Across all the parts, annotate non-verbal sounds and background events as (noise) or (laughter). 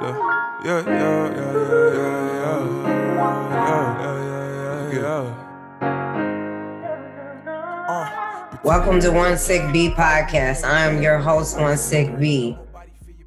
yeah, yeah, yeah, yeah, yeah, yeah, yeah, yeah, yeah. Welcome to One Sick B podcast. I am your host, One Sick B.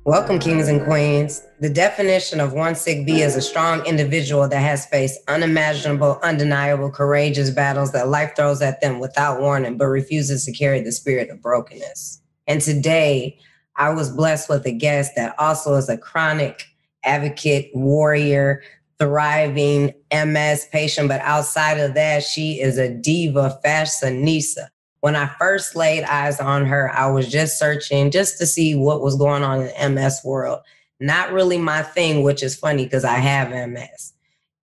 Welcome, kings and queens. The definition of one sick B is a strong individual that has faced unimaginable, undeniable, courageous battles that life throws at them without warning, but refuses to carry the spirit of brokenness. And today, I was blessed with a guest that also is a chronic advocate, warrior, thriving MS patient. But outside of that, she is a diva fashionista. When I first laid eyes on her, I was just searching just to see what was going on in the MS world. Not really my thing, which is funny because I have MS.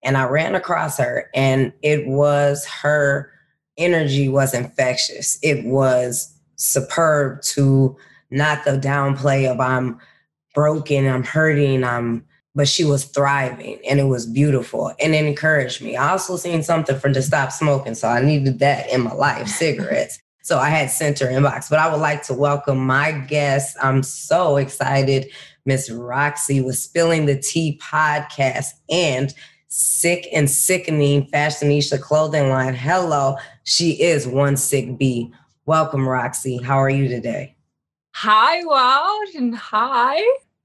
And I ran across her, and it was her energy was infectious. It was superb to not the downplay of I'm broken, I'm hurting, I'm but she was thriving and it was beautiful and it encouraged me. I also seen something for to stop smoking, so I needed that in my life, (laughs) cigarettes. so I had sent her inbox, but I would like to welcome my guest. I'm so excited, Miss Roxy with Spilling the Tea podcast and Sick and Sickening Fashionista clothing line. Hello, she is one sick B. Welcome, Roxy. How are you today? Hi, world, and hi.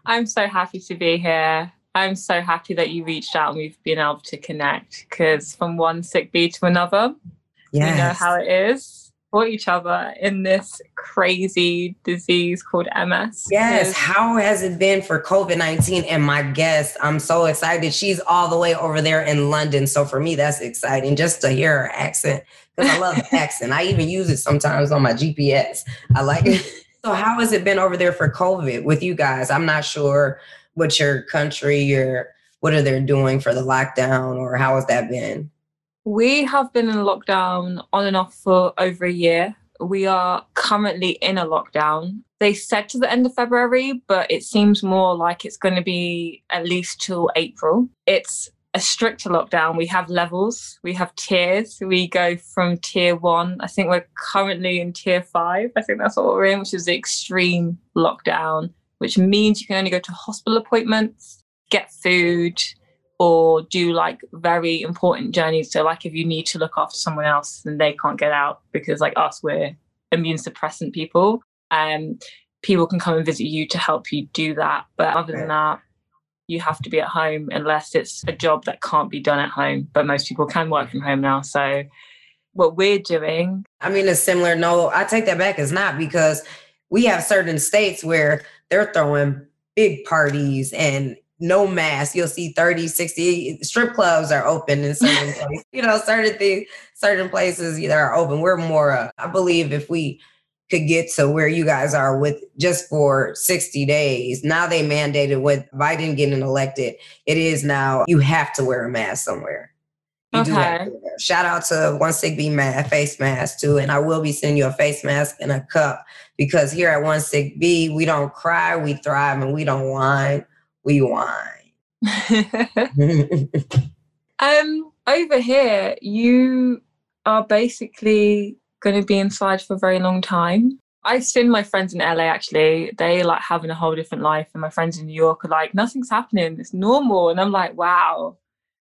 I'm so happy to be here. I'm so happy that you reached out and we've been able to connect because from one sick bee to another, yes. we know how it is for each other in this crazy disease called MS. Yes. How has it been for COVID 19? And my guest, I'm so excited. She's all the way over there in London. So for me, that's exciting just to hear her accent because I love accent. I even use it sometimes on my GPS. I like it. So, how has it been over there for COVID with you guys? I'm not sure what your country, your what are they doing for the lockdown, or how has that been? We have been in lockdown on and off for over a year. We are currently in a lockdown. They said to the end of February, but it seems more like it's going to be at least till April. It's a stricter lockdown. We have levels, we have tiers. We go from tier one. I think we're currently in tier five. I think that's what we're in, which is the extreme lockdown, which means you can only go to hospital appointments, get food, or do like very important journeys. So, like if you need to look after someone else, and they can't get out because, like us, we're immune suppressant people. Um, people can come and visit you to help you do that. But other than that, you have to be at home unless it's a job that can't be done at home. But most people can work from home now. So what we're doing. I mean, it's similar. No, I take that back. It's not because we have certain states where they're throwing big parties and no mask. You'll see 30, 60 strip clubs are open in certain (laughs) places. You know, certain things, certain places that are open. We're more, uh, I believe if we could get to where you guys are with just for 60 days. Now they mandated with Biden getting elected, it is now you have to wear a mask somewhere. You okay. Shout out to One Sick B mask, face mask too. And I will be sending you a face mask and a cup because here at One Sick B, we don't cry, we thrive, and we don't whine, we whine. (laughs) um, over here, you are basically going to be inside for a very long time. I've seen my friends in LA actually, they like having a whole different life. And my friends in New York are like, nothing's happening, it's normal. And I'm like, wow,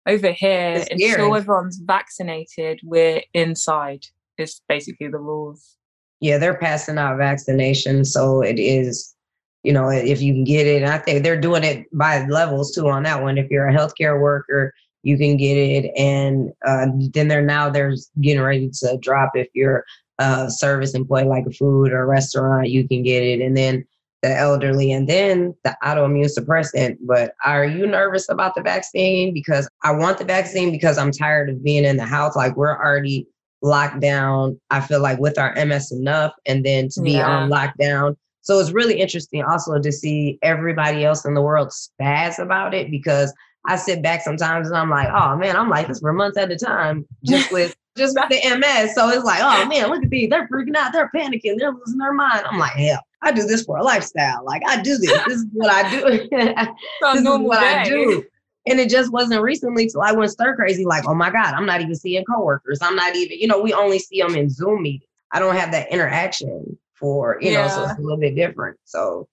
over here, until everyone's vaccinated, we're inside. It's basically the rules. Yeah, they're passing out vaccinations. So it is, you know, if you can get it. And I think they're doing it by levels too on that one. If you're a healthcare worker, you can get it. And uh, then they're now they're getting ready to drop if you're a service employee like a food or a restaurant, you can get it. And then the elderly and then the autoimmune suppressant. But are you nervous about the vaccine? Because I want the vaccine because I'm tired of being in the house. Like we're already locked down. I feel like with our MS enough and then to be yeah. on lockdown. So it's really interesting also to see everybody else in the world spaz about it because I sit back sometimes and I'm like, oh man, I'm like this for months at a time, (laughs) just with just with the MS. So it's like, oh man, look at these. They're freaking out, they're panicking, they're losing their mind. I'm like, hell, I do this for a lifestyle. Like I do this. This is what I do. (laughs) this is what day. I do. And it just wasn't recently till I went stir crazy, like, oh my God, I'm not even seeing coworkers. I'm not even, you know, we only see them in Zoom meetings. I don't have that interaction for, you yeah. know, so it's a little bit different. So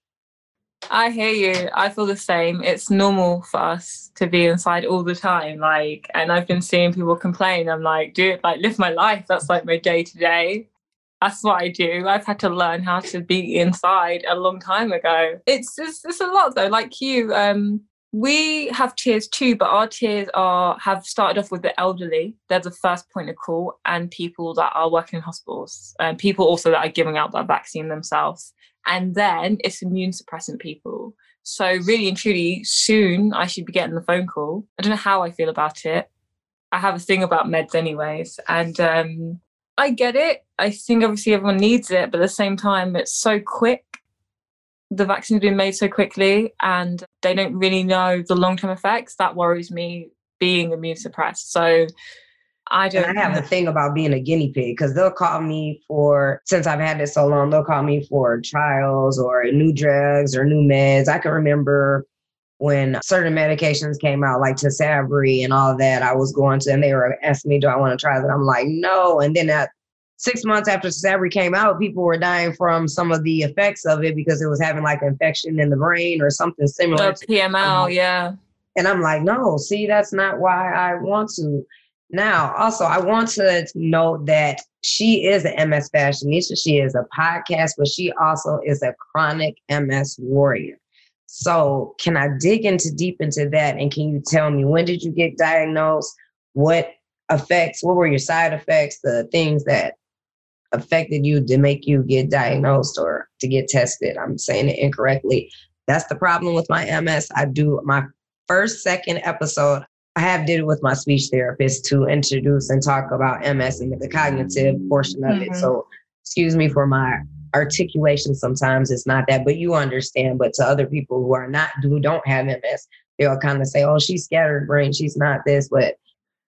I hear you. I feel the same. It's normal for us to be inside all the time. Like, and I've been seeing people complain. I'm like, dude, like live my life. That's like my day to day. That's what I do. I've had to learn how to be inside a long time ago. It's it's, it's a lot though. Like you, um, we have tiers too, but our tiers are have started off with the elderly. They're the first point of call, and people that are working in hospitals, and people also that are giving out that vaccine themselves. And then it's immune suppressant people. So really and truly, soon I should be getting the phone call. I don't know how I feel about it. I have a thing about meds, anyways, and um, I get it. I think obviously everyone needs it, but at the same time, it's so quick. The vaccine's been made so quickly, and they don't really know the long term effects. That worries me being immune suppressed. So I don't. And I have a thing about being a guinea pig because they'll call me for since I've had this so long. They'll call me for trials or new drugs or new meds. I can remember when certain medications came out, like Tysabri and all that, I was going to, and they were asking me, "Do I want to try that?" I'm like, "No." And then that six months after Tysabri came out, people were dying from some of the effects of it because it was having like infection in the brain or something similar. Oh, the PML, yeah. And I'm like, no, see, that's not why I want to. Now, also, I want to note that she is an MS fashionista. She is a podcast, but she also is a chronic MS warrior. So, can I dig into deep into that? And can you tell me when did you get diagnosed? What effects? What were your side effects? The things that affected you to make you get diagnosed or to get tested? I'm saying it incorrectly. That's the problem with my MS. I do my first, second episode. I have did it with my speech therapist to introduce and talk about MS and the cognitive portion of mm-hmm. it. So, excuse me for my articulation sometimes it's not that but you understand but to other people who are not who don't have ms they'll kind of say oh she's scattered brain she's not this but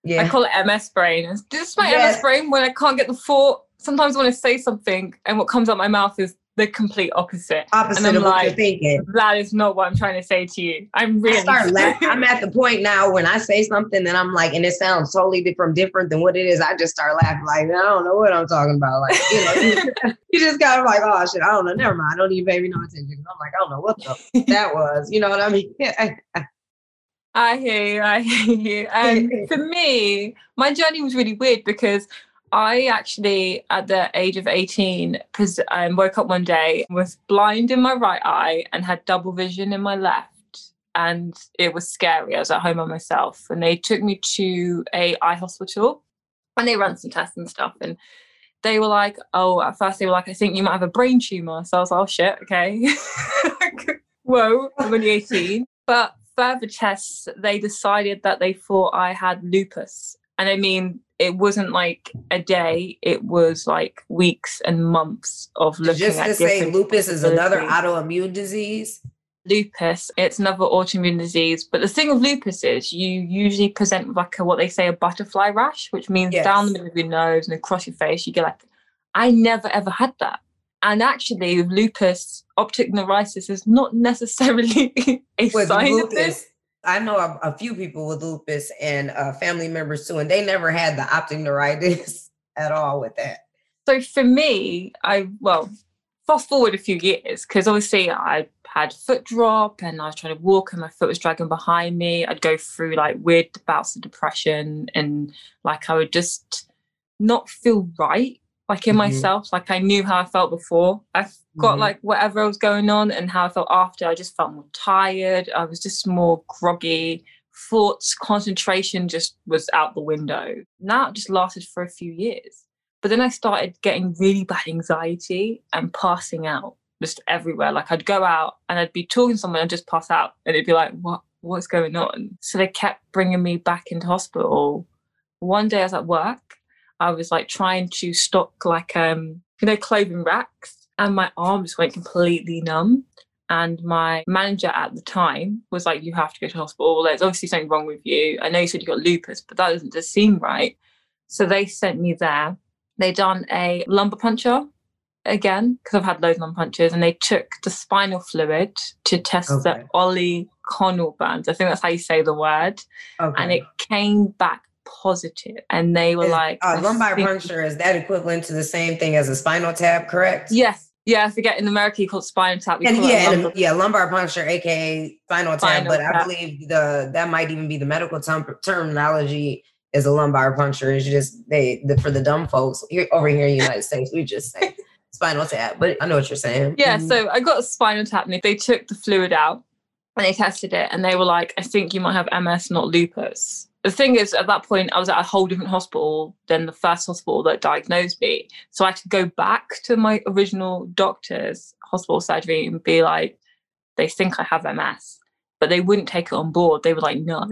yeah i call it ms brain this is my yes. ms brain when i can't get the thought sometimes when i say something and what comes out my mouth is the complete opposite. Opposite and I'm of like, what you're thinking. That is not what I'm trying to say to you. I'm really. I start laughing. I'm at the point now when I say something and I'm like, and it sounds totally different, different than what it is. I just start laughing like, I don't know what I'm talking about. Like, you know, you just kind of like, oh shit, I don't know. Never mind. I don't even pay me no attention. I'm like, I don't know what the (laughs) that was. You know what I mean? I hear you. I hear you. And (laughs) for me, my journey was really weird because I actually, at the age of 18, because I um, woke up one day, was blind in my right eye and had double vision in my left. And it was scary. I was at home by myself. And they took me to a eye hospital and they ran some tests and stuff. And they were like, oh, at first they were like, I think you might have a brain tumor. So I was like, oh shit, okay. (laughs) Whoa, I'm only 18. But further tests, they decided that they thought I had lupus. And I mean, it wasn't like a day; it was like weeks and months of looking Just to say, lupus is another autoimmune disease. Lupus, it's another autoimmune disease. But the thing of lupus is, you usually present with like a, what they say a butterfly rash, which means yes. down the middle of your nose and across your face. You get like, I never ever had that. And actually, with lupus, optic neuritis is not (laughs) necessarily a with sign lupus, of this. I know a, a, few people with lupus and uh, family members too, and they never had the optic neuritis (laughs) at all with that. So for me, I well, fast forward a few years because obviously I had foot drop and I was trying to walk and my foot was dragging behind me. I'd go through like weird bouts of depression and like I would just not feel right like in mm-hmm. myself. Like I knew how I felt before. I got mm-hmm. like whatever was going on and how I felt after. I just felt more tired. I was just more groggy. Thoughts, concentration just was out the window. Now it just lasted for a few years. But then I started getting really bad anxiety and passing out just everywhere. Like I'd go out and I'd be talking to someone and just pass out and it'd be like, what what's going on? So they kept bringing me back into hospital. One day I was at work I was like trying to stock like um you know clothing racks and my arms went completely numb. And my manager at the time was like, You have to go to hospital. There's obviously something wrong with you. I know you said you got lupus, but that doesn't just seem right. So they sent me there. They done a lumbar puncture again, because I've had loads of lumbar punctures, and they took the spinal fluid to test okay. the Ollie Connell band. I think that's how you say the word. Okay. And it came back positive and they were is, like uh, lumbar puncture is that equivalent to the same thing as a spinal tap correct yes Yeah, I forget in America you call it spinal tap. And yeah, lumbar- yeah, lumbar puncture, aka spinal tap. Spinal but I believe the that might even be the medical term, terminology is a lumbar puncture. It's just they the, for the dumb folks here, over here in the United States, we just say (laughs) spinal tap. But I know what you're saying. Yeah, Mhm. so I got a spinal tap and they took the fluid out and they tested it and they were like, I think you might have MS, not lupus. The thing is, at that point, I was at a whole different hospital than the first hospital that diagnosed me. So I had to go back to my original doctor's hospital surgery and be like, they think I have MS, but they wouldn't take it on board. They were like, no.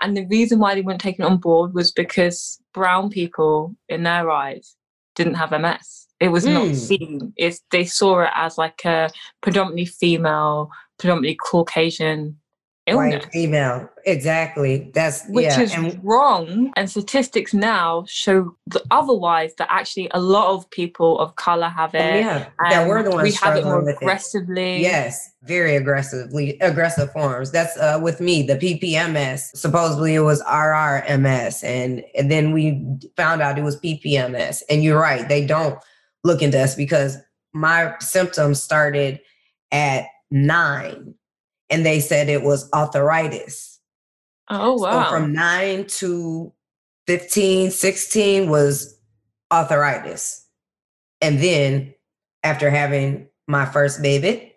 And the reason why they wouldn't take it on board was because brown people, in their eyes, didn't have MS. It was Hmm. not seen. It's they saw it as like a predominantly female, predominantly Caucasian illness, white female, exactly. That's which yeah, is and wrong. And statistics now show the otherwise that actually a lot of people of color have it. yeah, that we're the ones we have it more with it. aggressively. Yes, very aggressively aggressive forms. That's uh, with me, the PPMS. Supposedly it was RRMS, and, and then we found out it was PPMS. And you're right, they don't look into us because my symptoms started at nine, and they said it was arthritis. Oh wow. So from nine to 15, 16 was arthritis. And then after having my first baby,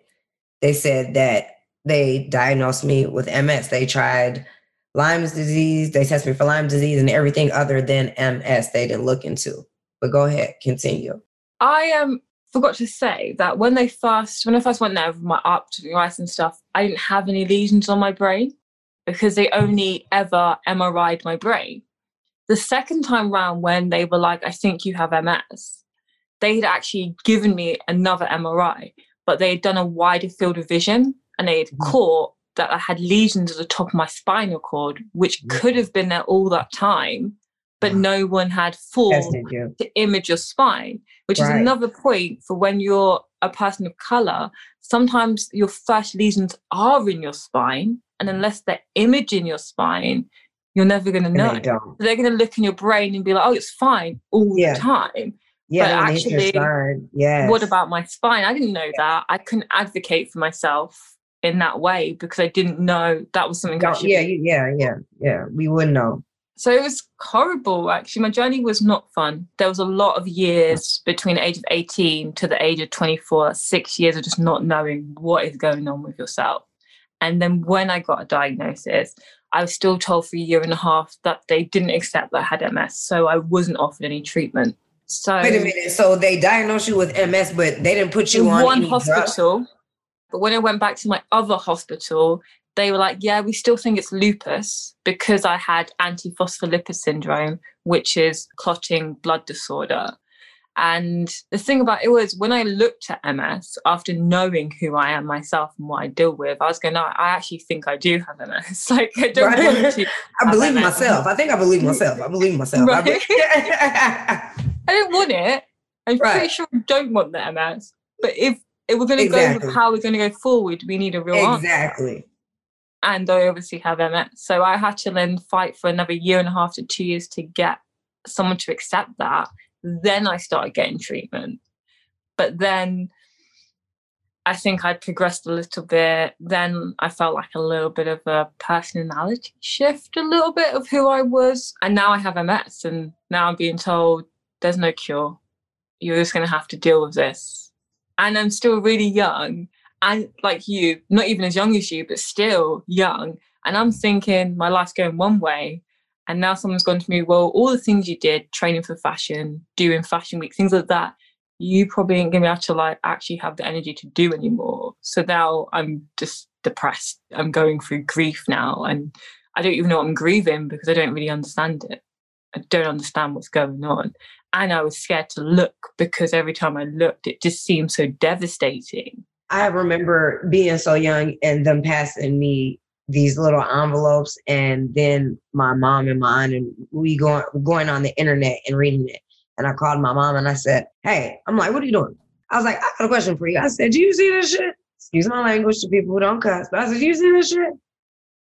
they said that they diagnosed me with MS. They tried Lyme's disease, they tested me for Lyme disease and everything other than MS they didn't look into. But go ahead, continue. I um forgot to say that when they first when I first went there with my arthritis and stuff, I didn't have any lesions on my brain because they only ever MRI'd my brain. The second time round when they were like, I think you have MS, they had actually given me another MRI, but they had done a wider field of vision and they had Mhm. caught that I had lesions at the top of my spinal cord, which Mhm. could have been there all that time, but no one had full to image your spine, which is another point for when you're a person of color. Sometimes your first lesions are in your spine, and unless they're imaging your spine, you're never going to know. they don't. They're going to look in your brain and be like, "Oh, it's fine all Yeah. the time." Yeah, But they need your actually. Yes. What about my spine? I didn't know that. I couldn't advocate for myself in that way because I didn't know that was something. I should yeah, yeah, yeah, yeah. We wouldn't know. So it was horrible, actually. My journey was not fun. There was a lot of years between the age of 18 to the age of 24, six years of just not knowing what is going on with yourself. And then when I got a diagnosis, I was still told for a year and a half that they didn't accept that I had MS. So I wasn't offered any treatment. So Wait a minute. So they diagnosed you with MS, but they didn't put you in on one drugs? hospital. But when I went back to my other hospital, they were like, yeah, we still think it's lupus because I had antiphospholipid syndrome, which is clotting blood disorder. And the thing about it was when I looked at MS after knowing who I am myself and what I deal with, I was going, no, I actually think I do have MS. (laughs) like I don't Right. want to. (laughs) I believe MS. myself. I think I believe myself. I believe myself. I Right. believe- (laughs) I don't want it. I'm Right. pretty sure I don't want the MS. But if if we're going to go with how we're going to go forward, we need a real answer. And I obviously have MS. So I had to then fight for another year and a half to two years to get someone to accept that. Then I started getting treatment. But then I think I'd progressed a little bit. Then I felt like a little bit of a personality shift, a little bit of who I was. And now I have MS. And now I'm being told there's no cure. You're just going to have to deal with this. And I'm still really young and like you, not even as young as you, but still young. And I'm thinking my life's going one way. And now someone's gone to me, well, all the things you did, training for fashion, doing fashion week, things like that, you probably ain't gonna be able to like actually have the energy to do anymore. So now I'm just depressed. I'm going through grief now. And I don't even know what I'm grieving because I don't really understand it. I don't understand what's going on. And I was scared to look because every time I looked, it just seemed so devastating. I remember being so young and them passing me these little envelopes, and then my mom and my aunt and we going going on the internet and reading it. And I called my mom and I said, "Hey, I'm like, what are you doing?" I was like, "I got a question for you." I said, "Do you see this shit?" Excuse my language to people who don't cuss, but I said, "Do you see this shit?"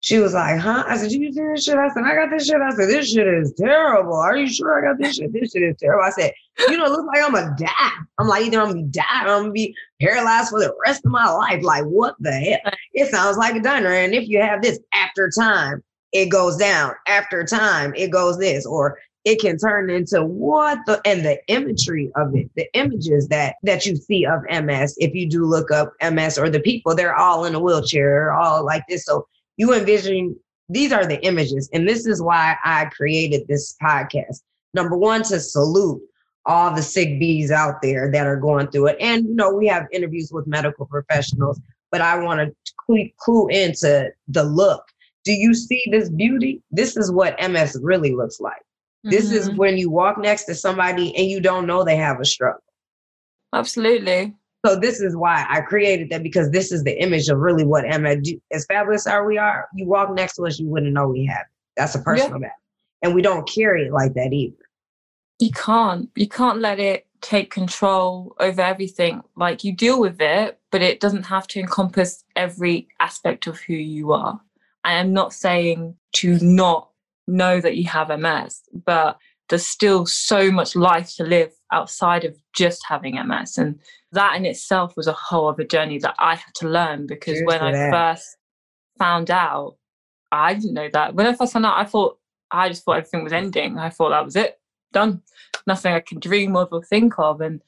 She was like, huh? I said, you see this shit? I said, I got this shit. I said, this shit is terrible. Are you sure I got this shit? This shit is terrible. I said, you know, it looks like I'm gonna die. I'm like, either I'm gonna die or I'm gonna be paralyzed for the rest of my life. Like, what the hell? It sounds like a diner. And if you have this after time, it goes down. After time, it goes this. Or it can turn into what the and the imagery of it, the images that that you see of MS. If you do look up MS or the people, they're all in a wheelchair, all like this. So you envision these are the images, and this is why I created this podcast. Number one, to salute all the sick bees out there that are going through it, and you know we have interviews with medical professionals, but I want to clue, clue into the look. Do you see this beauty? This is what MS really looks like. This is Mhm. when you walk next to somebody and you don't know they have a stroke. absolutely. So this is why I created that because this is the image of really what Emma, as fabulous as we are, you walk next to us, you wouldn't know we have it. That's a personal matter. And we don't carry it like that either. You can't. You can't let it take control over everything. Like you deal with it, but it doesn't have to encompass every aspect of who you are. I am not saying to not know that you have MS, but there's still so much life to live outside of just having MS. And that in itself was a whole other journey that I had to learn because Cheers when I that. first found out, I didn't know that. When I first found out, I thought, I just thought everything was ending. I thought that was it, done. Nothing I can dream of or think of. And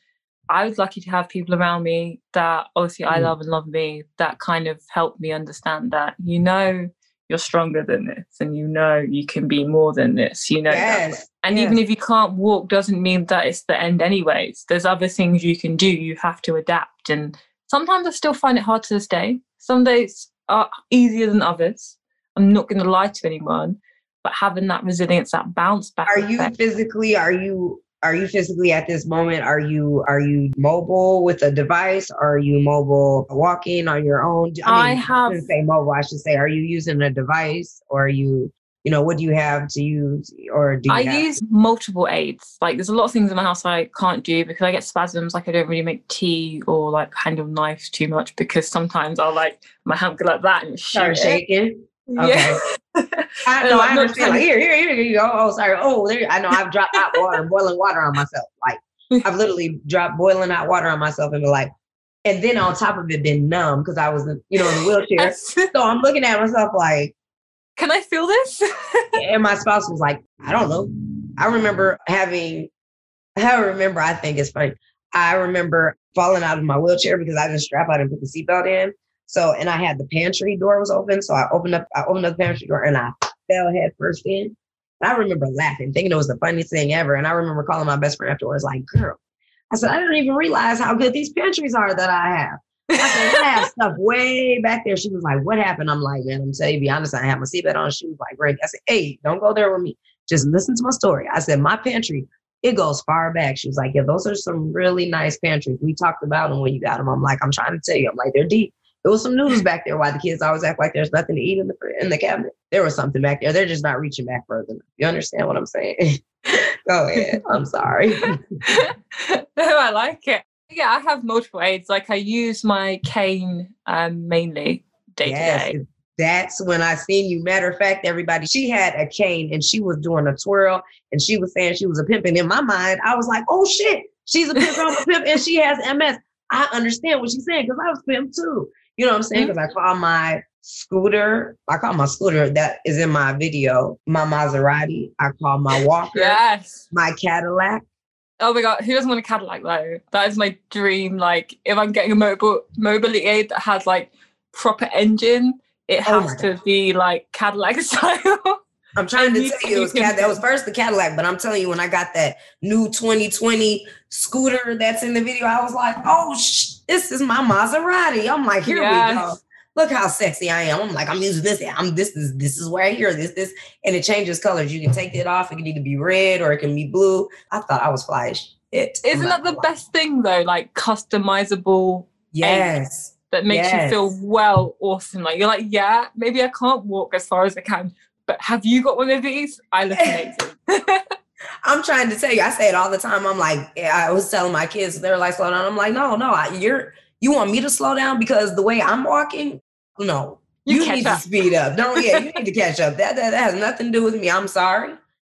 I was lucky to have people around me that obviously I Mm. love and love me that kind of helped me understand that, you know, you're stronger than this and you know you can be more than this, you know. yes. And yes. even if you can't walk, doesn't mean that it's the end, anyways. There's other things you can do. You have to adapt. And sometimes I still find it hard to this day. Some days are easier than others. I'm not going to lie to anyone, but having that resilience, that bounce back. Are you effect- physically, are you are you physically at this moment? Are you are you mobile with a device? Are you mobile walking on your own? I mean, have- shouldn't say mobile, I should say, are you using a device or are you, you know, what do you have to use or do you I have- use multiple aids. Like there's a lot of things in my house I can't do because I get spasms. Like I don't really make tea or like handle knives too much because sometimes I'll like my hand go like that and start shaking? Yeah. (laughs) I know, like, I not understand. Like, here, here, here you go. Oh, sorry. Oh, there. I know. I've dropped hot water, boiling water on myself. Like, (laughs) I've literally dropped boiling hot water on myself and be like, and then on top of it, been numb because I was, you know, in the wheelchair. (laughs) So I'm looking at myself like, Can I feel this? (laughs) and my spouse was like, I don't know. I remember having, I remember, I think it's funny. I remember falling out of my wheelchair because I didn't strap out and put the seatbelt in. So, and I had the pantry door was open. So I opened up, I opened up the pantry door and I fell head first in. I remember laughing, thinking it was the funniest thing ever. And I remember calling my best friend afterwards, like, girl, I said, I didn't even realize how good these pantries are that I have. I have stuff way back there. She was like, what happened? I'm like, man, I'm telling you, be honest, I had my seatbelt on. She was like, great. I said, hey, don't go there with me. Just listen to my story. I said, my pantry, it goes far back. She was like, yeah, those are some really nice pantries. We talked about them when you got them. I'm like, I'm trying to tell you. I'm like, they're deep. There was some noodles back there. Why the kids always act like there's nothing to eat in the in the cabinet? There was something back there. They're just not reaching back further. You understand what I'm saying? (laughs) Go ahead. I'm sorry. no, (laughs) oh, I like it. Yeah, I have multiple aids. Like I use my cane um, mainly day to day. that's when I seen you. Matter of fact, everybody, she had a cane and she was doing a twirl and she was saying she was a pimp. And in my mind, I was like, oh shit, she's a pimp, I'm a pimp, and she has MS. I understand what she's saying because I was pimp too. You know what I'm saying? Because I call my scooter, I call my scooter that is in my video, my Maserati. I call my walker, Yes. my Cadillac. Oh my god, who doesn't want a Cadillac though? That is my dream. Like if I'm getting a mobile mobility aid that has like proper engine, it Oh has my to be like Cadillac (laughs) style. I'm trying to tell you, it was Cad- that was first the Cadillac, but I'm telling you, when I got that new 2020 scooter that's in the video, I was like, oh, sh- this is my Maserati. I'm like, here we go. Look how sexy I am. I'm like, I'm using this. I'm this is this is where I hear This this and it changes colors. You can take it off. It can either be red or it can be blue. I thought I was fly as shit. I'm Isn't that the best thing though? Like customizable Yes. that makes Yes. you feel well, awesome. Like you're like, yeah, maybe I can't walk as far as I can, but have you got one of these? I look amazing. (laughs) I'm trying to tell you. I say it all the time. I'm like, eh, I was telling my kids, they're like, slow down. I'm like, no, no, I, you're, you want me to slow down because the way I'm walking? No, You, catch need up. to speed up. Don't yeah, you need to (laughs) catch up. That, that that has nothing to do with me. I'm sorry.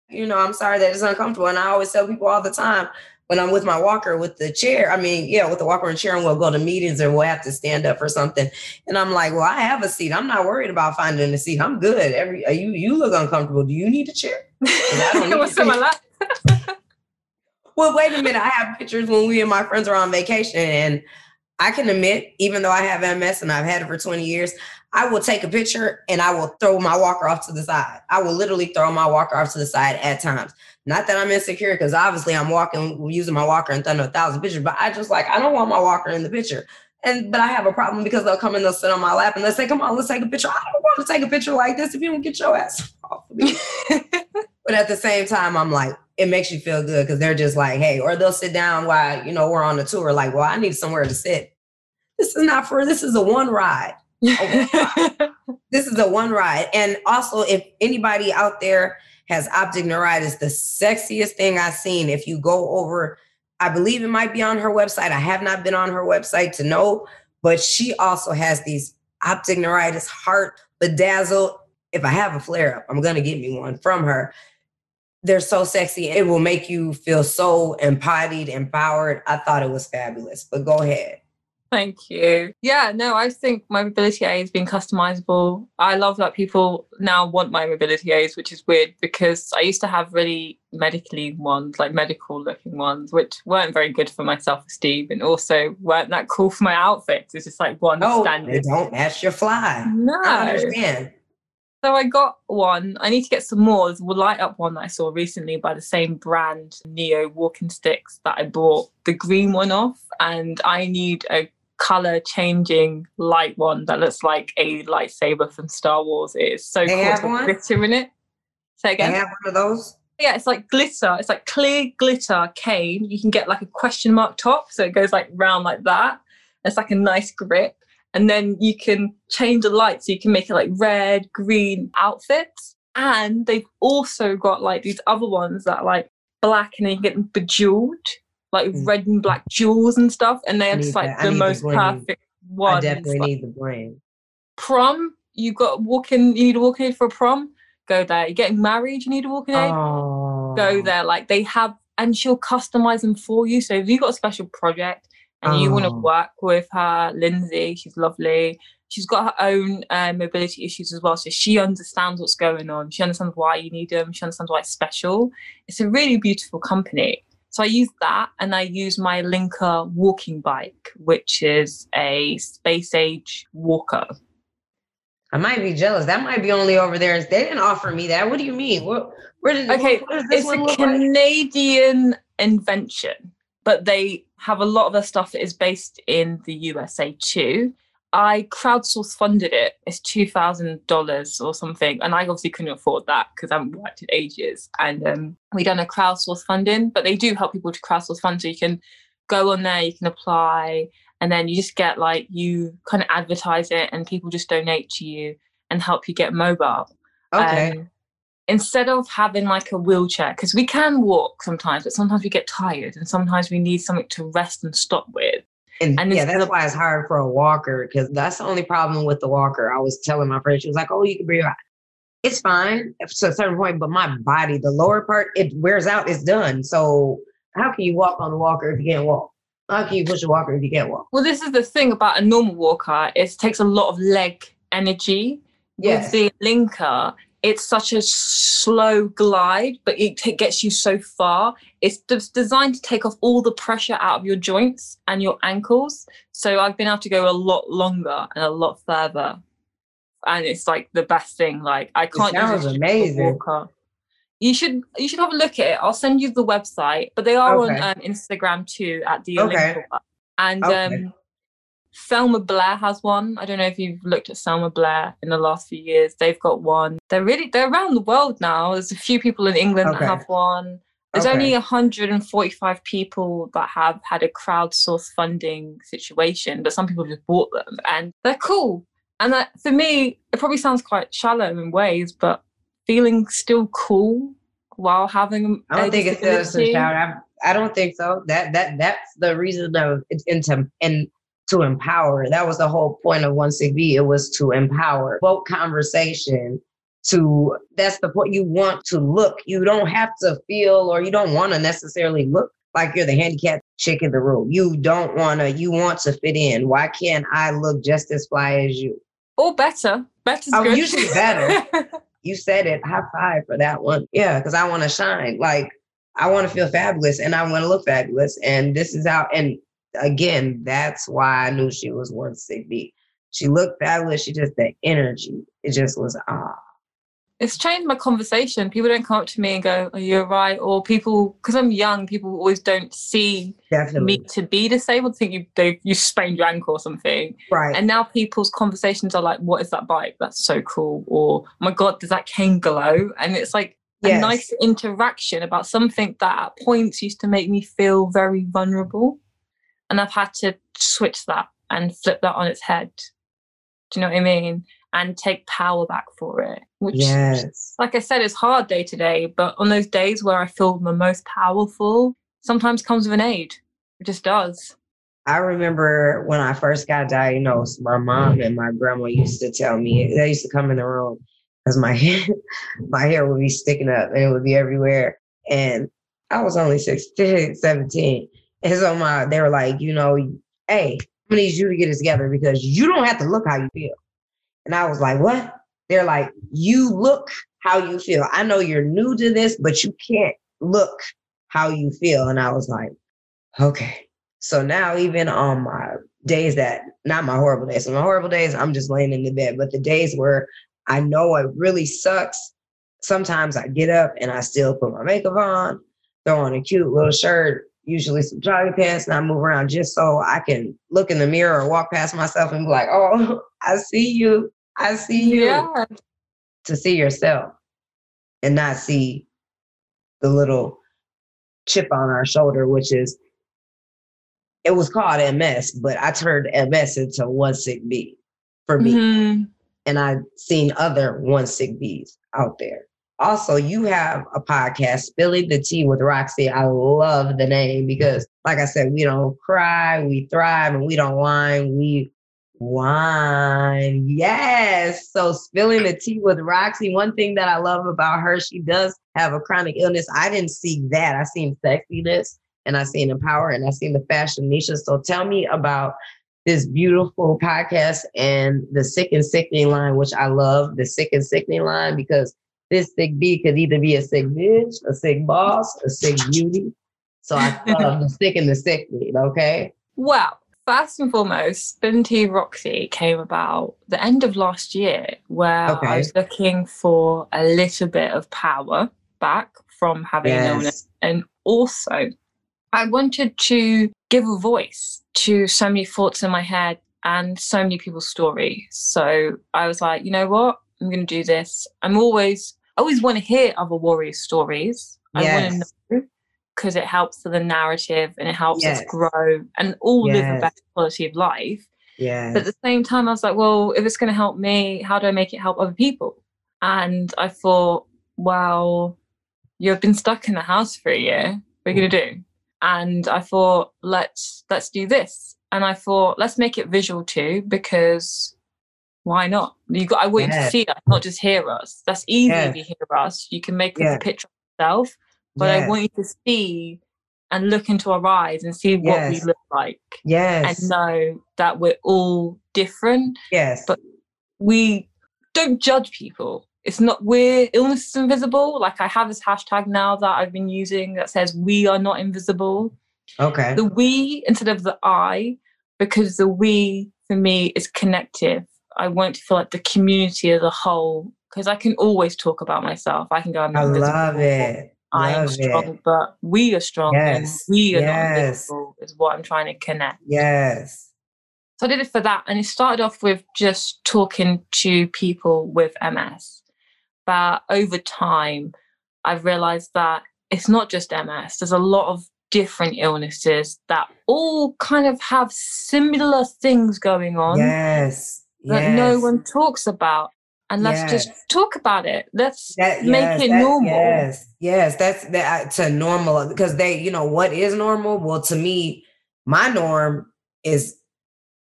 You know, I'm sorry that it's uncomfortable. And I always tell people all the time when I'm with my walker with the chair. I mean, yeah, with the walker and chair, and we'll go to meetings or we'll have to stand up for something. And I'm like, well, I have a seat. I'm not worried about finding a seat. I'm good. Every uh, you you look uncomfortable. Do you need a chair? I don't (laughs) need What's to in my be- lap? (laughs) Well, wait a minute. I have pictures when we and my friends are on vacation, and I can admit, even though I have MS and I've had it for 20 years, I will take a picture and I will throw my walker off to the side. I will literally throw my walker off to the side at times. Not that I'm insecure, because obviously I'm walking using my walker and thunder a thousand pictures, but I just like I don't want my walker in the picture. And but I have a problem because they'll come and they'll sit on my lap and they'll say, Come on, let's take a picture. I don't want to take a picture like this if you don't get your ass off of me. (laughs) but at the same time, I'm like, it makes you feel good because they're just like, hey, or they'll sit down while you know we're on the tour, like, well, I need somewhere to sit. This is not for this is (laughs) a one ride. This is a one ride. And also, if anybody out there has optic neuritis, the sexiest thing I've seen, if you go over, I believe it might be on her website. I have not been on her website to know, but she also has these optic neuritis heart bedazzled. If I have a flare up, I'm going to get me one from her. They're so sexy. It will make you feel so embodied, empowered. I thought it was fabulous, but go ahead. Thank you. Yeah, no, I think my mobility aid has been customizable. I love that people now want my mobility aids, which is weird because I used to have really medically ones, like medical looking ones, which weren't very good for my self esteem and also weren't that cool for my outfits. It's just like one oh, No, standard. it don't match your fly. No. I understand. So I got one. I need to get some more. There's a light up one that I saw recently by the same brand, Neo walking sticks, that I bought the green one off. And I need a color changing light one that looks like a lightsaber from Star Wars. It is so They cool. have one? glitter in it. Say They again. have one of those. Yeah, it's like glitter. It's like clear glitter cane. You can get like a question mark top. So it goes like round like that. It's like a nice grip. And then you can change the light so you can make it like red, green outfits. And they've also got like these other ones that are like black and then you get them bejeweled, like Mm. red and black jewels and stuff. And they're just like that. The the most bling. perfect one. I definitely need the brain. prom. You got walking, you need a walking aid for a prom, go there. You're getting married, you need a walking aid Oh, go there. Like they have, and she'll customize them for you. So if you've got a special project and you want to Oh. work with her, Lindsay, she's lovely. She's got her own uh, mobility issues as well. So she understands what's going on. She understands why you need them. She understands why it's special. It's a really beautiful company. So I use that and I use my Alinker walking bike, which is a space age walker. I might be jealous. That might be only over there. They didn't offer me that. What do you mean? What? Where did? Okay, what this it's a look like? Canadian invention, but they have a lot of their stuff that is based in the USA too. I crowdsource funded it. It's two thousand dollars or something, and I obviously couldn't afford that because I haven't worked in ages. And um, we done a crowdsource funding, but they do help people to crowdsource fund, so you can go on there, you can apply, and then you just get like you kind of advertise it, and people just donate to you and help you get mobile. Okay. Um, instead of having like a wheelchair, because we can walk sometimes, but sometimes we get tired and sometimes we need something to rest and stop with. and, and yeah, that's the- why it's hard for a walker because that's the only problem with the walker. I was telling my friend, she was like, "Oh, you can bring it out." It's fine to a certain point, but my body, the lower part, it wears out. It's done. So how can you walk on a walker if you can't walk? How can you push a walker if you can't walk? Well, this is the thing about a normal walker, it takes a lot of leg energy. Yes. With the Alinker, it's such a slow glide, but it t- gets you so far. It's d- designed to take off all the pressure out of your joints and your ankles. So I've been able to go a lot longer and a lot further. And it's like the best thing. Like I can't use sounds amazing. walker. You should you should have a look at it. I'll send you the website, but they are Okay. on um, Instagram too at the Okay. Olympia. And Okay. um, Selma Blair has one. I don't know if you've looked at Selma Blair in the last few years. They've got one. They're really they're around the world now. There's a few people in England Okay. that have one. There's Okay. only 145 people that have had a crowdsource funding situation, but some people just bought them and they're cool. And that, for me, it probably sounds quite shallow in ways, but feeling still cool while having I don't think it's disability. shout. I, I don't think so. That that that's the reason of it's into and to empower. That was the whole point of One Sick B. It was to empower, vote conversation. To that's the point. You want to look. You don't have to feel, or you don't want to necessarily look like you're the handicapped chick in the room. You don't want to. You want to fit in. Why can't I look just as fly as you? Or better. Better's Oh, good. usually better. (laughs) You said it. High five for that one. Yeah, because I want to shine. Like I want to feel fabulous, and I want to look fabulous. And this is how. And again, that's why I knew she was worth sick B. She looked fabulous. She just the energy. It just was ah. it's changed my conversation. People don't come up to me and go, "Are you right?" Or people, because I'm young, people always don't see Definitely me to be disabled. Think you they you sprained your ankle or something. right. And now people's conversations are like, "What is that bike? That's so cool!" Or "Oh "My God, does that cane glow?" And it's like a nice interaction about something that at points used to make me feel very vulnerable, and I've had to switch that and flip that on its head. Do you know what I mean? And take power back for it, which yes. like I said, it's hard day to day, but on those days where I feel the most powerful, sometimes comes with an aid. It just does. I remember when I first got diagnosed, my mom and my grandma used to tell me they used to come in the room because my (laughs) hair, my hair would be sticking up and it would be everywhere. And I was only (laughs) 16, 17. And so my they were like, you know, hey, gonna need you to get it together because you don't have to look how you feel. And I was like, what? They're like, you look how you feel. I know you're new to this, but you can't look how you feel. And I was like, okay. So now, even on my days that, not my horrible days, so my horrible days, I'm just laying in the bed. But the days where I know it really sucks, sometimes I get up and I still put my makeup on, throw on a cute little shirt, usually some jogging pants, and I move around just so I can look in the mirror or walk past myself and be like, oh, (laughs) I see you. I see you. Yeah. To see yourself and not see the little chip on our shoulder, which is it was called MS, but I turned MS into one sick B for me. Mhm. And I've seen other one sick Bs out there. Also, you have a podcast, Spilling the Tea with Roxy. I love the name because, like I said, we don't cry, we thrive, and we don't whine. We whine. Yes. So, Spilling the Tea with Roxy, one thing that I love about her, she does have a chronic illness. I didn't see that. I seen sexiness and I seen empower and I seen the fashion niche. So, tell me about this beautiful podcast and the sick and sickening line, which I love the sick and sickening line because this sick B could either be a sick bitch, a sick boss, a sick beauty. So I (laughs) love the sick and the sickening, okay? Well, first and foremost, Spin Tea Roxy came about the end of last year where Okay. I was looking for a little bit of power back from having an illness. And also, I wanted to give a voice to so many thoughts in my head and so many people's stories. So I was like, you know what? I'm going to do this. I'm always, I always want to hear other warriors' stories. I want to know because it helps for the narrative and it helps us grow and all live a better quality of life. Yes. But at the same time, I was like, well, if it's going to help me, how do I make it help other people? And I thought, well, you've been stuck in the house for a year. What are you going to mm. do? And I thought, let's let's do this. And I thought, let's make it visual too, because why not? You got. I want you to see us, not just hear us. That's easy Yes. if you hear us. You can make Yes. a picture of yourself, but I want you to see and look into our eyes and see what we look like yes. and know that we're all different yes. but- we don't judge people. It's not we're illness is invisible. Like I have this hashtag now that I've been using that says we are not invisible. okay. The we instead of the I, because the we for me is connective. I want to feel like the community as a whole, because I can always talk about myself. I can go, I love it. I am strong, it. but we are strong Yes, and we are not yes. invisible is what I'm trying to connect. Yes. So I did it for that. And it started off with just talking to people with MS. But over time, I've realized that it's not just MS, there's a lot of different illnesses that all kind of have similar things going on Yes. That yes. no one talks about. And let's just talk about it. Let's That- make it that- normal. Yes, yes, that's that uh, to normal because they, you know, what is normal? Well, to me, my norm is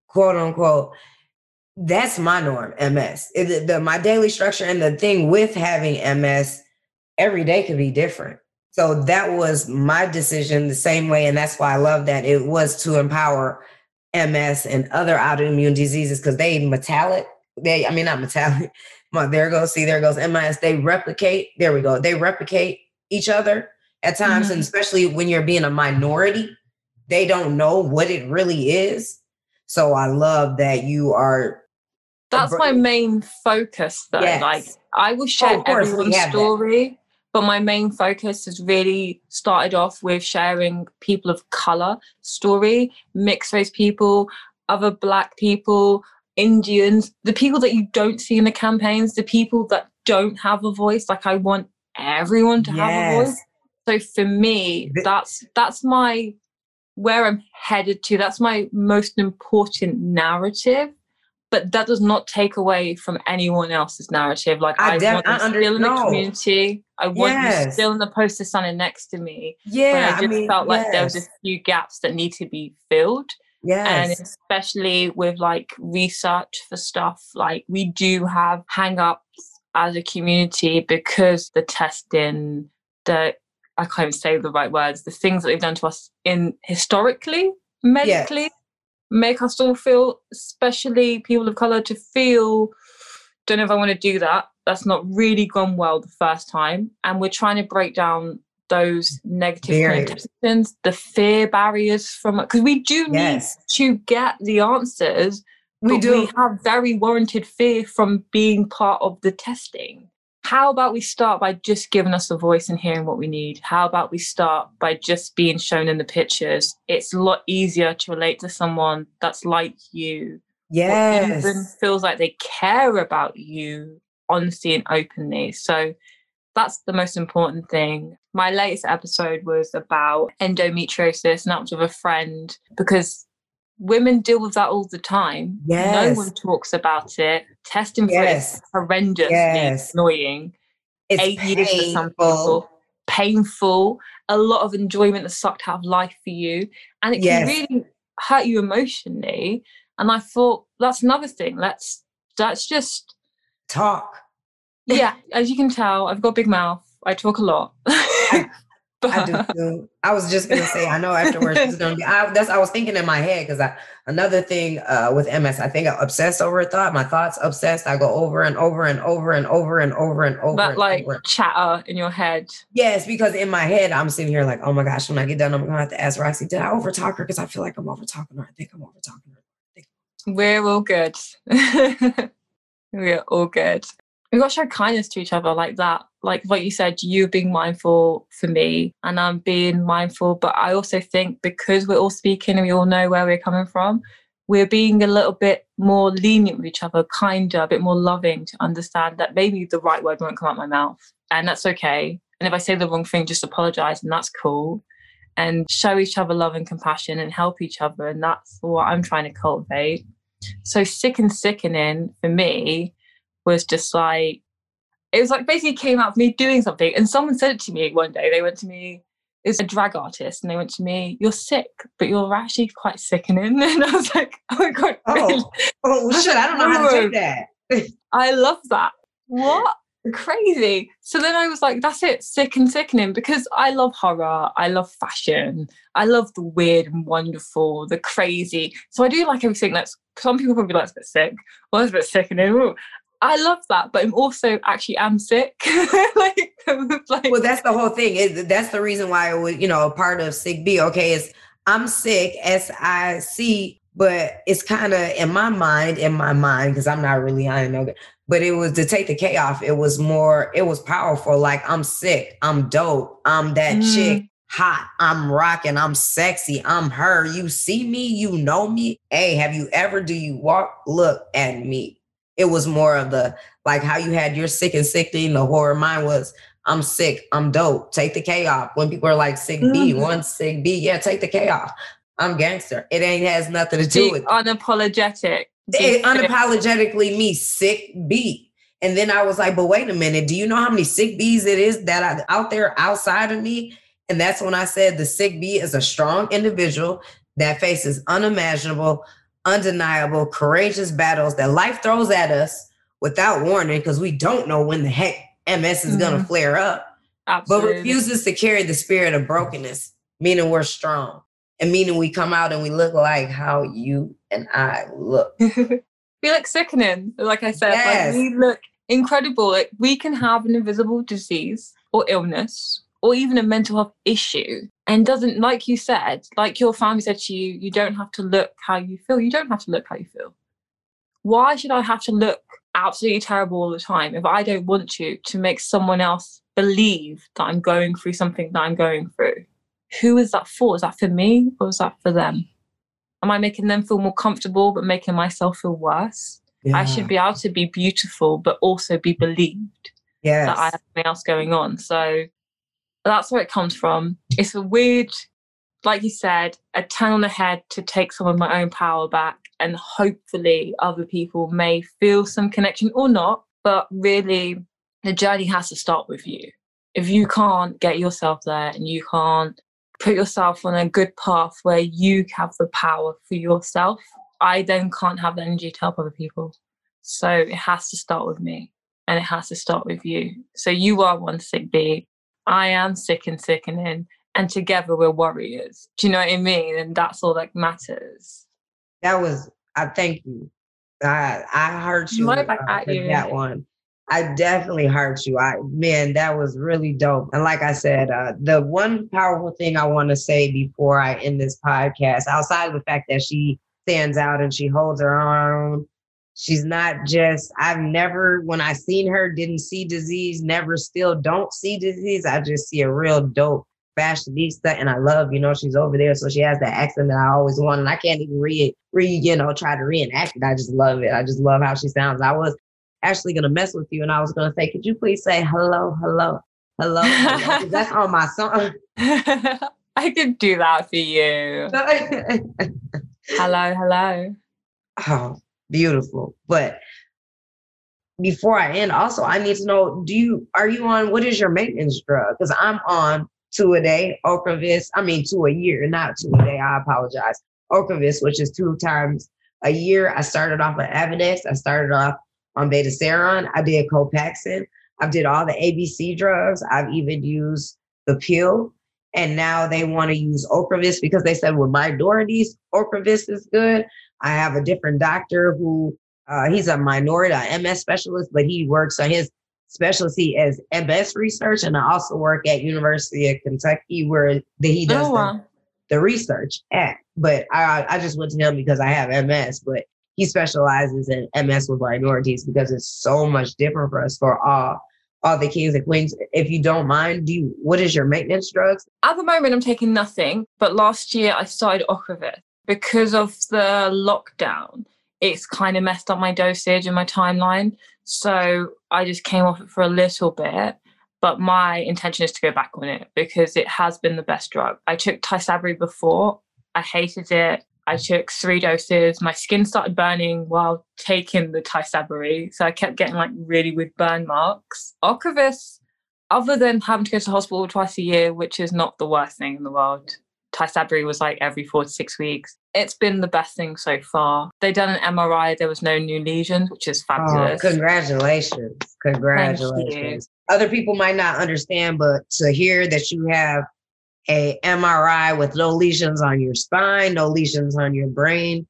quote unquote, that's my norm, MS. It, the, my daily structure and the thing with having MS, every day could be different. So that was my decision the same way. And that's why I love that it was to empower MS and other autoimmune diseases because they metallic, they, I mean, not metallic, (laughs) there goes, see, there goes MS. They replicate, there we go. They replicate each other at times. Mm-hmm. And especially when you're being a minority, they don't know what it really is. So I love that you are. That's my main focus, though. Yes. Like, I will share oh, everyone's story. That but my main focus has really started off with sharing people of color story, mixed race people, other black people, Indians, the people that you don't see in the campaigns, the people that don't have a voice. Like I want everyone to yes. have a voice. So for me, that's that's my where I'm headed to. That's my most important narrative but that does not take away from anyone else's narrative. Like I, I def- want I still in the community. I want yes. you still in the poster standing next to me. Yeah, but I just I mean, felt like yes. there was a few gaps that need to be filled. Yes. And especially with like research for stuff, like we do have hang-ups as a community because the testing, the I can't even say the right words, the things that they've done to us in historically, medically, yeah make us all feel, especially people of color, to feel, don't know if I want to do that. That's not really gone well the first time. And we're trying to break down those negative connotations, the fear barriers from because we do yes. need to get the answers. We do. We have very warranted fear from being part of the testing how about we start by just giving us a voice and hearing what we need? How about we start by just being shown in the pictures? It's a lot easier to relate to someone that's like you. Yes. Even feels like they care about you honestly and openly. So that's the most important thing. My latest episode was about endometriosis, and that was with a friend because women deal with that all the time. Yes. No one talks about it. Testing yes. for it is horrendous, yes. annoying. It's Eight painful. years for some people. Painful. A lot of enjoyment that's sucked out of life for you. And it yes. can really hurt you emotionally. And I thought that's another thing. Let's let's just talk. yeah, (laughs) as you can tell, I've got a big mouth. I talk a lot. I (laughs) do (laughs) too. I was just gonna say, I know afterwards it's gonna be. I, that's I was thinking in my head because I another thing uh, with MS, I think I obsess over a thought. My thoughts obsessed. I go over and over and over and over and over and over. That and like over. chatter in your head. Yes, because in my head I'm sitting here like, oh my gosh, when I get done, I'm gonna have to ask Roxy, did I over talk her? Because I feel like I'm over talking her. I think I'm over talking her. We're all good. (laughs) We're all good we got to show kindness to each other like that. Like what you said, you being mindful for me and I'm being mindful. But I also think because we're all speaking and we all know where we're coming from, we're being a little bit more lenient with each other, kinder, a bit more loving to understand that maybe the right word won't come out my mouth. And that's okay. And if I say the wrong thing, just apologize and that's cool. And show each other love and compassion and help each other. And that's what I'm trying to cultivate. So sick and sickening for me was just like it was like basically came out of me doing something and someone said it to me one day they went to me it's a drag artist and they went to me you're sick but you're actually quite sickening. (laughs) And i was like oh my god oh, oh shit i don't know how to take that. I love that. What? Crazy. So then i was like that's it sick and sickening because i love horror i love fashion i love the weird and wonderful the crazy. So i do like everything that's some people probably like it's a bit sick well it's a bit sickening I love that, but I'm also actually am sick. (laughs) like, (laughs) like, well, that's the whole thing. It, that's the reason why it was, you know, a part of sick B. Okay, is I'm sick, S I C, but it's kind of in my mind, in my mind, because I'm not really, I don't know, but it was to take the K off. It was more, it was powerful. Like I'm sick, I'm dope, I'm that mm. chick, hot, I'm rocking, I'm sexy, I'm her. You see me, you know me. Hey, have you ever? Do you walk? Look at me it was more of the like how you had your sick and sick thing. The horror mine was I'm sick, I'm dope. Take the K off. When people are like sick mm-hmm. B, one sick B, yeah, take the K off. I'm gangster. It ain't has nothing to do Be with unapologetic. It, (laughs) unapologetically me sick B. And then I was like, but wait a minute, do you know how many sick bees it is that are out there outside of me? And that's when I said the sick bee is a strong individual that faces unimaginable undeniable, courageous battles that life throws at us without warning because we don't know when the heck MS is going to mm-hmm. flare up, Absolutely. but refuses to carry the spirit of brokenness, meaning we're strong and meaning we come out and we look like how you and I look. (laughs) we look sickening. Like I said, Yes. like we look incredible. Like we can have an invisible disease or illness or even a mental health issue and doesn't like you said, like your family said to you, you don't have to look how you feel. You don't have to look how you feel. Why should I have to look absolutely terrible all the time if I don't want to to make someone else believe that I'm going through something that I'm going through? Who is that for? Is that for me or is that for them? Am I making them feel more comfortable but making myself feel worse? I should be able to be beautiful but also be believed yes. that I have something else going on. So that's where it comes from. It's a weird, like you said, a turn on the head to take some of my own power back. And hopefully, other people may feel some connection or not. But really, the journey has to start with you. If you can't get yourself there and you can't put yourself on a good path where you have the power for yourself, I then can't have the energy to help other people. So it has to start with me and it has to start with you. So you are one sick bee. I am sick and sickening, and together we're warriors. Do you know what I mean? And that's all that matters. that was I thank you. I I heard you uh, at for you. that one. I definitely heard you. I man, that was really dope. And like I said, uh, the one powerful thing I want to say before I end this podcast, outside of the fact that she stands out and she holds her own, she's not just. I've never, when I seen her, didn't see disease. Never, still don't see disease. I just see a real dope fashionista, and I love, you know, she's over there, so she has that accent that I always want, and I can't even read, re, you know, try to reenact it. I just love it. I just love how she sounds. I was actually gonna mess with you, and I was gonna say, could you please say hello, hello, hello? hello? (laughs) That's on my song. (laughs) I could do that for you. (laughs) Hello, hello. oh, beautiful. But before I end, also I need to know: Do you are you on what is your maintenance drug? Because I'm on two a day, Ocrevus. I mean, two a year, not two a day. I apologize. Ocrevus, which is two times a year. I started off with Avonex. I started off on Betaseron. I did Copaxone. I did all the ABC drugs. I've even used the pill. And now they want to use Ocrevus because they said with minorities, Ocrevus is good. I have a different doctor who uh, he's a minority, a MS specialist, but he works on his specialty as MS research. And I also work at University of Kentucky where the, he does Oh, the, the research at. But I, I just went to him because I have MS, but he specializes in MS with minorities because it's so much different for us for all all the kings and queens. If you don't mind, do you what is your maintenance drugs? At the moment, I'm taking nothing. But last year, I started Ocrevus because of the lockdown. It's kind of messed up my dosage and my timeline. So I just came off it for a little bit. But my intention is to go back on it because it has been the best drug. I took Tysabri before. I hated it. I took three doses. My skin started burning while taking the Tysabri. So I kept getting like really weird burn marks. Ocrevus other than having to go to the hospital twice a year, which is not the worst thing in the world, Tysabri was like every four to six weeks. It's been the best thing so far. They done an MRI, there was no new lesions, which is Oh, fabulous. congratulations. Congratulations. Other people might not understand, but to hear that you have a MRI with no lesions on your spine, no lesions on your brain,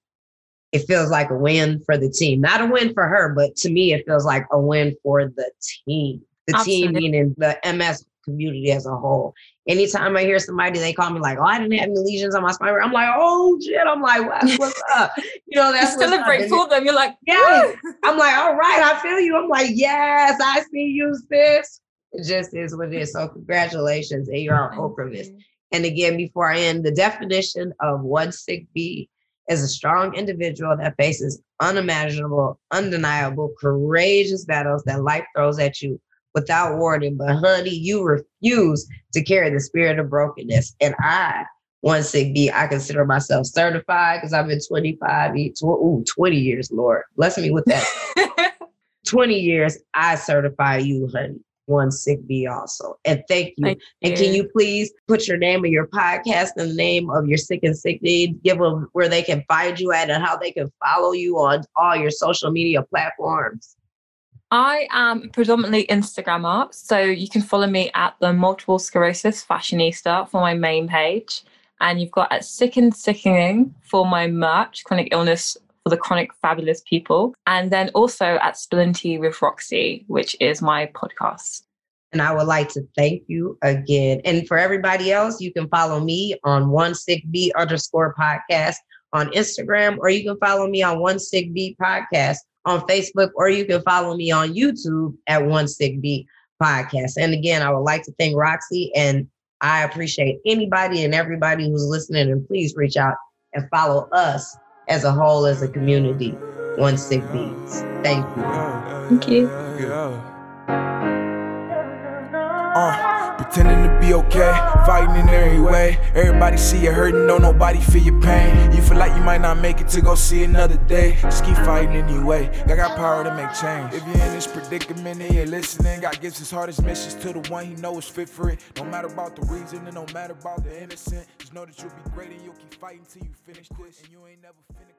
it feels like a win for the team. Not a win for her, but to me, it feels like a win for the team. The team meaning the MS community as a whole. Anytime I hear somebody, they call me like, "Oh, I didn't have any lesions on my spine." I'm like, "Oh shit!" I'm like, "What- "What's up?" You know, you that's up. celebrate for them. You're like, Yes. (laughs) I'm like, all right, I feel you. I'm like, yes, I see you, sis. It just is what it is. So congratulations, and you're "Thank Ocrevus. you." And again, before I end, the definition of one sick bee is a strong individual that faces unimaginable, undeniable, courageous battles that life throws at you without warning. But honey, you refuse to carry the spirit of brokenness. And I, one sick bee, I consider myself certified because I've been 25, ye- tw- ooh, 20 years, Lord. Bless me with that. (laughs) 20 years, I certify you, honey. One Sick B also. And thank you. Thank and can you please put your name of your podcast and the name of your sick and sick need? Give them where they can find you at and how they can follow you on all your social media platforms. I am predominantly Instagrammer, so you can follow me at the Multiple Sclerosis Fashionista for my main page, and you've got at Sick and Sickening for my merch, chronic illness for the chronic fabulous people, and then also at Splinty with Roxy, which is my podcast. And I would like to thank you again. And for everybody else, you can follow me on one sick B underscore podcast on Instagram, or you can follow me on one sick B podcast on Facebook, or you can follow me on YouTube at One Sick B Podcast. And again, I would like to thank Roxy, and I appreciate anybody and everybody who's listening. And please reach out and follow us as a whole, as a community. One Sick Beats. Thank you. Thank you. Uh, pretending to be okay, fighting in every way. Everybody see you hurting, don't nobody feel your pain. You feel like you might not make it to go see another day. Just keep fighting anyway. I got power to make change. If you're in this predicament and you're listening, God gives his hardest missions to the one he knows is fit for it. No matter about the reason and no matter about the innocent. Just know that you'll be great and you'll keep fighting till you finish this. And you ain't never finished.